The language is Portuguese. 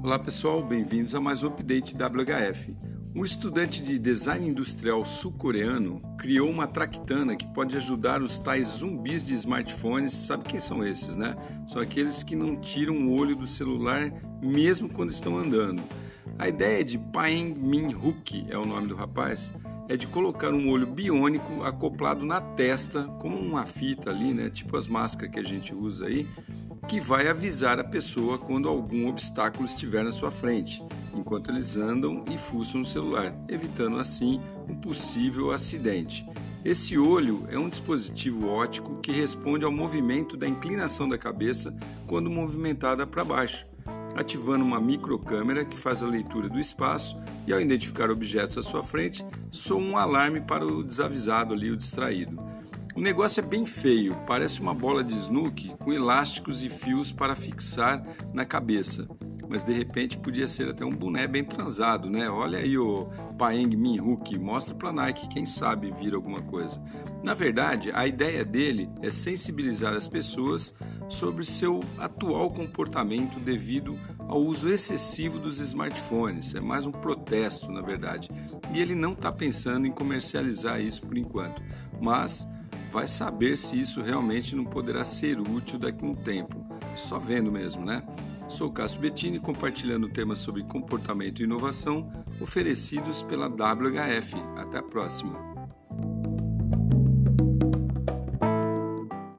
Olá pessoal, bem-vindos a mais um update WHF. Um estudante de design industrial sul-coreano criou uma traquitana que pode ajudar os tais zumbis de smartphones. Sabe quem são esses, né? São aqueles que não tiram o olho do celular mesmo quando estão andando. A ideia de Paeng Min Hook é o nome do rapaz é de colocar um olho biônico acoplado na testa, como uma fita ali, né? Tipo as máscaras que a gente usa aí, que vai avisar a pessoa quando algum obstáculo estiver na sua frente, enquanto eles andam e fuçam o celular, evitando assim um possível acidente. Esse olho é um dispositivo óptico que responde ao movimento da inclinação da cabeça quando movimentada para baixo ativando uma microcâmera que faz a leitura do espaço e, ao identificar objetos à sua frente, soa um alarme para o desavisado ali, o distraído. O negócio é bem feio, parece uma bola de snooke com elásticos e fios para fixar na cabeça. Mas de repente podia ser até um boné bem transado, né? Olha aí o Paeng Min Hook, mostra para Nike, quem sabe vir alguma coisa. Na verdade, a ideia dele é sensibilizar as pessoas sobre seu atual comportamento devido ao uso excessivo dos smartphones. É mais um protesto, na verdade. E ele não está pensando em comercializar isso por enquanto, mas vai saber se isso realmente não poderá ser útil daqui a um tempo. Só vendo mesmo, né? Sou Cássio Bettini compartilhando temas sobre comportamento e inovação oferecidos pela WHF. Até a próxima!